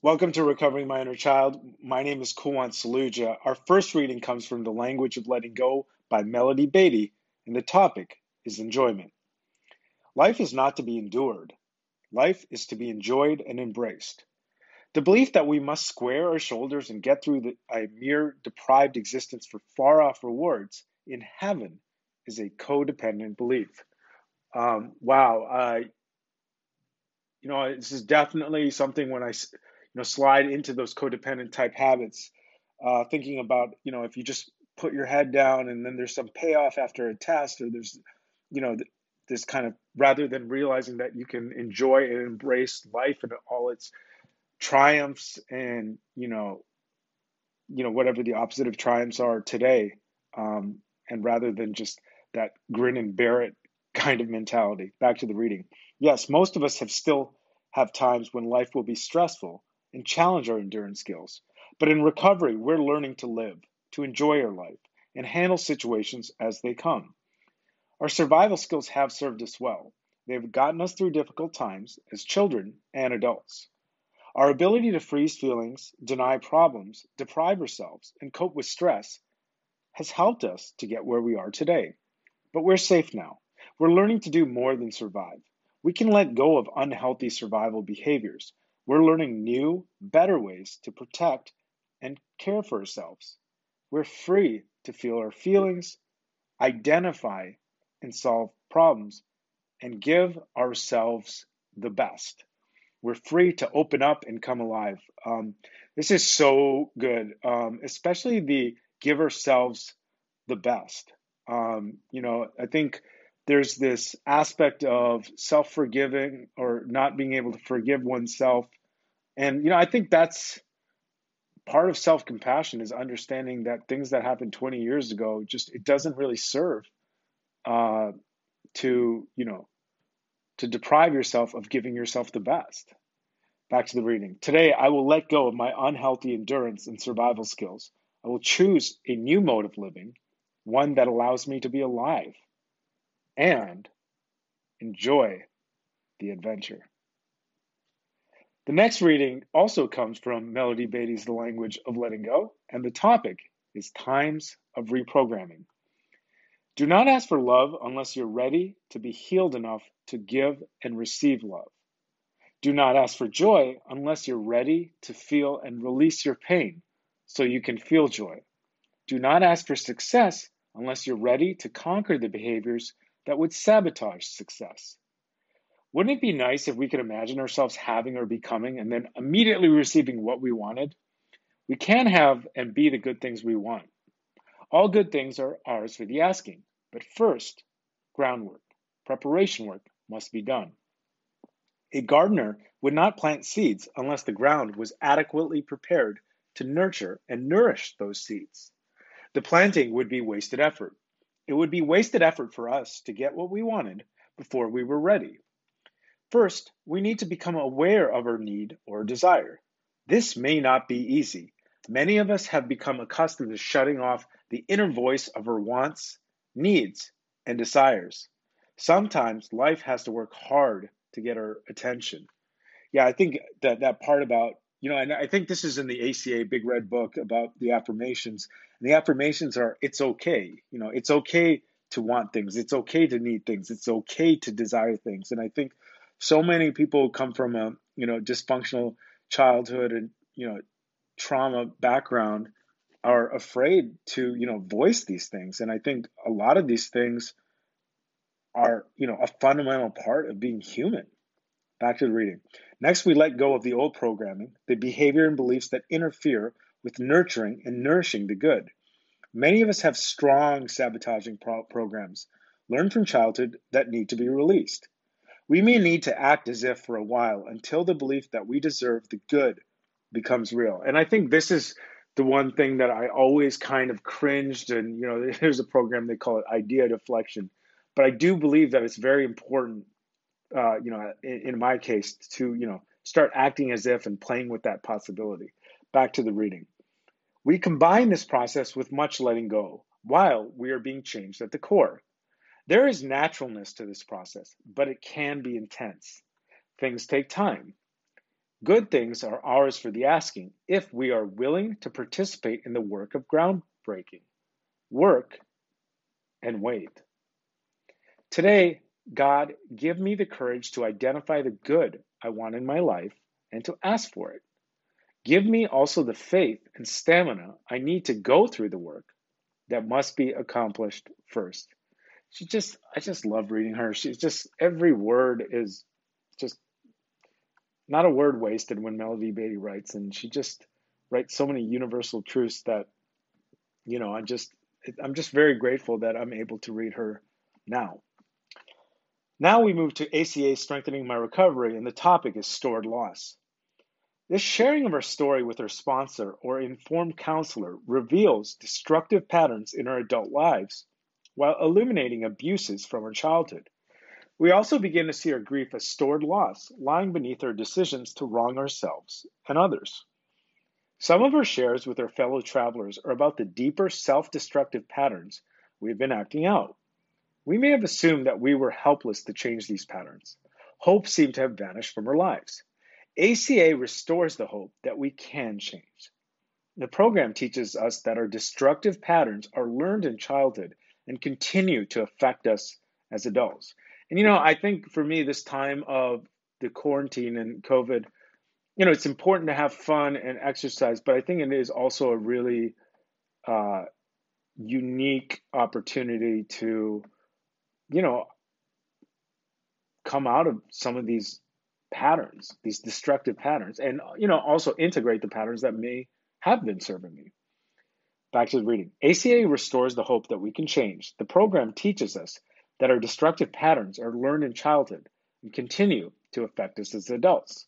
Welcome to Recovering My Inner Child. My name is Kulwant Saluja. Our first reading comes from The Language of Letting Go by Melody Beattie, and the topic is enjoyment. Life is not to be endured. Life is to be enjoyed and embraced. The belief that we must square our shoulders and get through the, a mere deprived existence for far off rewards in heaven is a codependent belief. Um, wow. Uh, you know, this is definitely something when I know, slide into those codependent type habits, uh, thinking about, you know, if you just put your head down and then there's some payoff after a test or there's, you know, this kind of rather than realizing that you can enjoy and embrace life and all its triumphs and, you know, you know, whatever the opposite of triumphs are today. Um, and rather than just that grin and bear it kind of mentality. Back to the reading. Yes, most of us have still have times when life will be stressful and challenge our endurance skills. But in recovery, we're learning to live, to enjoy our life, and handle situations as they come. Our survival skills have served us well. They have gotten us through difficult times as children and adults. Our ability to freeze feelings, deny problems, deprive ourselves, and cope with stress has helped us to get where we are today. But we're safe now. We're learning to do more than survive. We can let go of unhealthy survival behaviors we're learning new, better ways to protect and care for ourselves. We're free to feel our feelings, identify and solve problems, and give ourselves the best. We're free to open up and come alive. Um, this is so good, um, especially the give ourselves the best. Um, you know, I think there's this aspect of self forgiving or not being able to forgive oneself and you know, I think that's part of self-compassion is understanding that things that happened 20 years ago just it doesn't really serve uh, to you know to deprive yourself of giving yourself the best. Back to the reading. Today i will let go of my unhealthy endurance and survival skills. I will choose a new mode of living one that allows me to be alive and enjoy the adventure the next reading also comes from Melody Beattie's The Language of Letting Go, and the topic is Times of Reprogramming. Do not ask for love unless you're ready to be healed enough to give and receive love. Do not ask for joy unless you're ready to feel and release your pain so you can feel joy. Do not ask for success unless you're ready to conquer the behaviors that would sabotage success. Wouldn't it be nice if we could imagine ourselves having or becoming and then immediately receiving what we wanted? We can have and be the good things we want. All good things are ours for the asking, but first, groundwork, preparation work must be done. A gardener would not plant seeds unless the ground was adequately prepared to nurture and nourish those seeds. The planting would be wasted effort. It would be wasted effort for us to get what we wanted before we were ready. First, we need to become aware of our need or desire. This may not be easy. Many of us have become accustomed to shutting off the inner voice of our wants, needs, and desires. Sometimes life has to work hard to get our attention. Yeah, I think that that part about, you know, and I think this is in the ACA Big Red Book about the affirmations. And the affirmations are it's okay. You know, it's okay to want things. It's okay to need things. It's okay to desire things. And I think so many people come from a you know dysfunctional childhood and you know trauma background are afraid to you know voice these things. And i think a lot of these things are you know a fundamental part of being human. Back to the reading. Next we let go of the old programming the behavior and beliefs that interfere with nurturing and nourishing the good. Many of us have strong sabotaging pro- programs learned from childhood that need to be released we may need to act as if for a while until the belief that we deserve the good becomes real. And I think this is the one thing that I always kind of cringed. And, you know, there's a program, they call it idea deflection. But I do believe that it's very important, uh, you know, in, in my case, to, you know, start acting as if and playing with that possibility. Back to the reading. We combine this process with much letting go while we are being changed at the core. There is naturalness to this process, but it can be intense. Things take time. Good things are ours for the asking if we are willing to participate in the work of groundbreaking. Work and wait. Today, God, give me the courage to identify the good I want in my life and to ask for it. Give me also the faith and stamina I need to go through the work that must be accomplished first. She just, I just love reading her. She's just, every word is just not a word wasted when Melody Beattie writes. And she just writes so many universal truths that, you know, I just, I'm just very grateful that I'm able to read her now. Now we move to ACA Strengthening My Recovery, and the topic is stored loss. This sharing of our story with our sponsor or informed counselor reveals destructive patterns in our adult lives while illuminating abuses from our childhood. We also begin to see our grief as stored loss lying beneath our decisions to wrong ourselves and others. Some of our shares with our fellow travelers are about the deeper self destructive patterns we've been acting out. We may have assumed that we were helpless to change these patterns. Hope seemed to have vanished from our lives. ACA restores the hope that we can change. The program teaches us that our destructive patterns are learned in childhood and continue to affect us as adults. And you know, I think for me, this time of the quarantine and COVID, you know, it's important to have fun and exercise, but I think it is also a really uh, unique opportunity to you know, come out of some of these patterns, these destructive patterns, and, you know, also integrate the patterns that may have been serving me. Back to the reading. ACA restores the hope that we can change. The program teaches us that our destructive patterns are learned in childhood and continue to affect us as adults.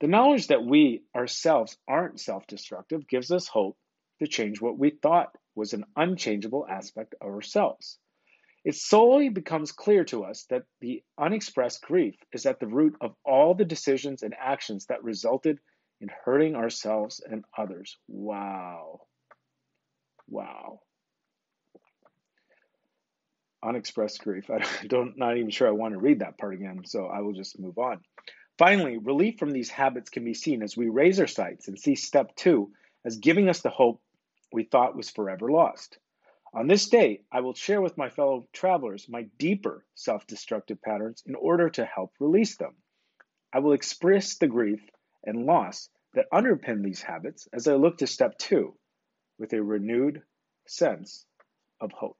The knowledge that we ourselves aren't self destructive gives us hope to change what we thought was an unchangeable aspect of ourselves. It solely becomes clear to us that the unexpressed grief is at the root of all the decisions and actions that resulted in hurting ourselves and others. Wow. Wow. Unexpressed grief. I don't not even sure I want to read that part again, so I will just move on. Finally, relief from these habits can be seen as we raise our sights and see step 2 as giving us the hope we thought was forever lost. On this day, I will share with my fellow travelers my deeper self destructive patterns in order to help release them. I will express the grief and loss that underpin these habits as I look to step two with a renewed sense of hope.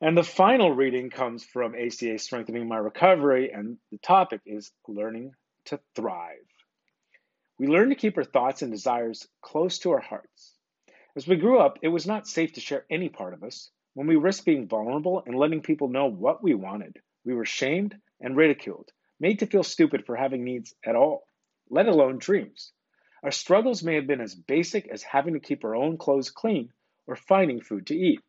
And the final reading comes from ACA Strengthening My Recovery, and the topic is learning to thrive. We learn to keep our thoughts and desires close to our hearts. As we grew up, it was not safe to share any part of us. When we risked being vulnerable and letting people know what we wanted, we were shamed and ridiculed, made to feel stupid for having needs at all, let alone dreams. Our struggles may have been as basic as having to keep our own clothes clean or finding food to eat.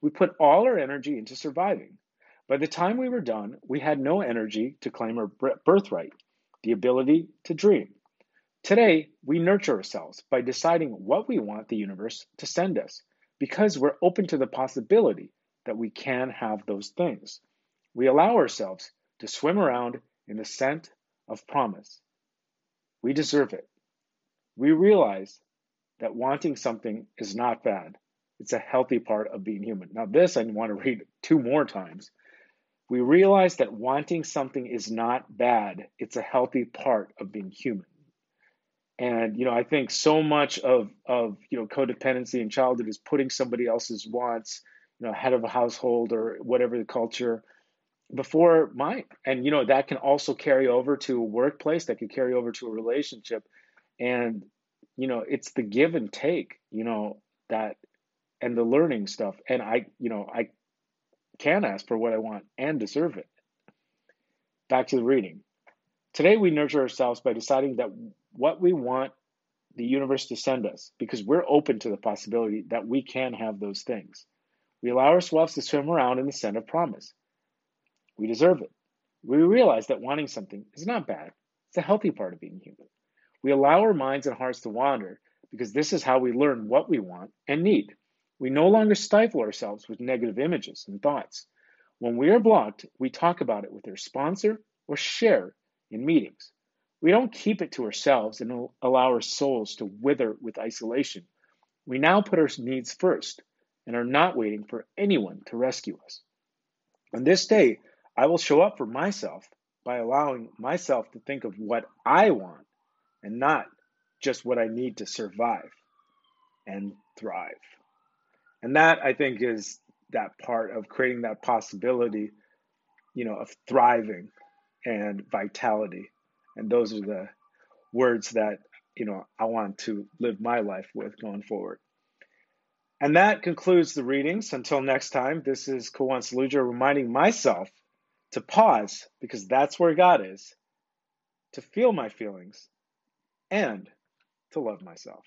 We put all our energy into surviving. By the time we were done, we had no energy to claim our birthright, the ability to dream. Today, we nurture ourselves by deciding what we want the universe to send us because we're open to the possibility that we can have those things. We allow ourselves to swim around in the scent of promise. We deserve it. We realize that wanting something is not bad. It's a healthy part of being human. Now, this I want to read two more times. We realize that wanting something is not bad. It's a healthy part of being human. And you know, I think so much of of you know codependency in childhood is putting somebody else's wants, you know, head of a household or whatever the culture before mine. And you know, that can also carry over to a workplace, that can carry over to a relationship. And you know, it's the give and take, you know, that and the learning stuff. And I, you know, I can ask for what I want and deserve it. Back to the reading. Today, we nurture ourselves by deciding that what we want the universe to send us because we're open to the possibility that we can have those things. We allow ourselves to swim around in the scent of promise. We deserve it. We realize that wanting something is not bad, it's a healthy part of being human. We allow our minds and hearts to wander because this is how we learn what we want and need. We no longer stifle ourselves with negative images and thoughts. When we are blocked, we talk about it with our sponsor or share in meetings. We don't keep it to ourselves and allow our souls to wither with isolation. We now put our needs first and are not waiting for anyone to rescue us. On this day, I will show up for myself by allowing myself to think of what I want and not just what I need to survive and thrive. And that I think is that part of creating that possibility, you know, of thriving and vitality. And those are the words that, you know, I want to live my life with going forward. And that concludes the readings. Until next time, this is Kawan Saluja reminding myself to pause because that's where God is, to feel my feelings, and to love myself.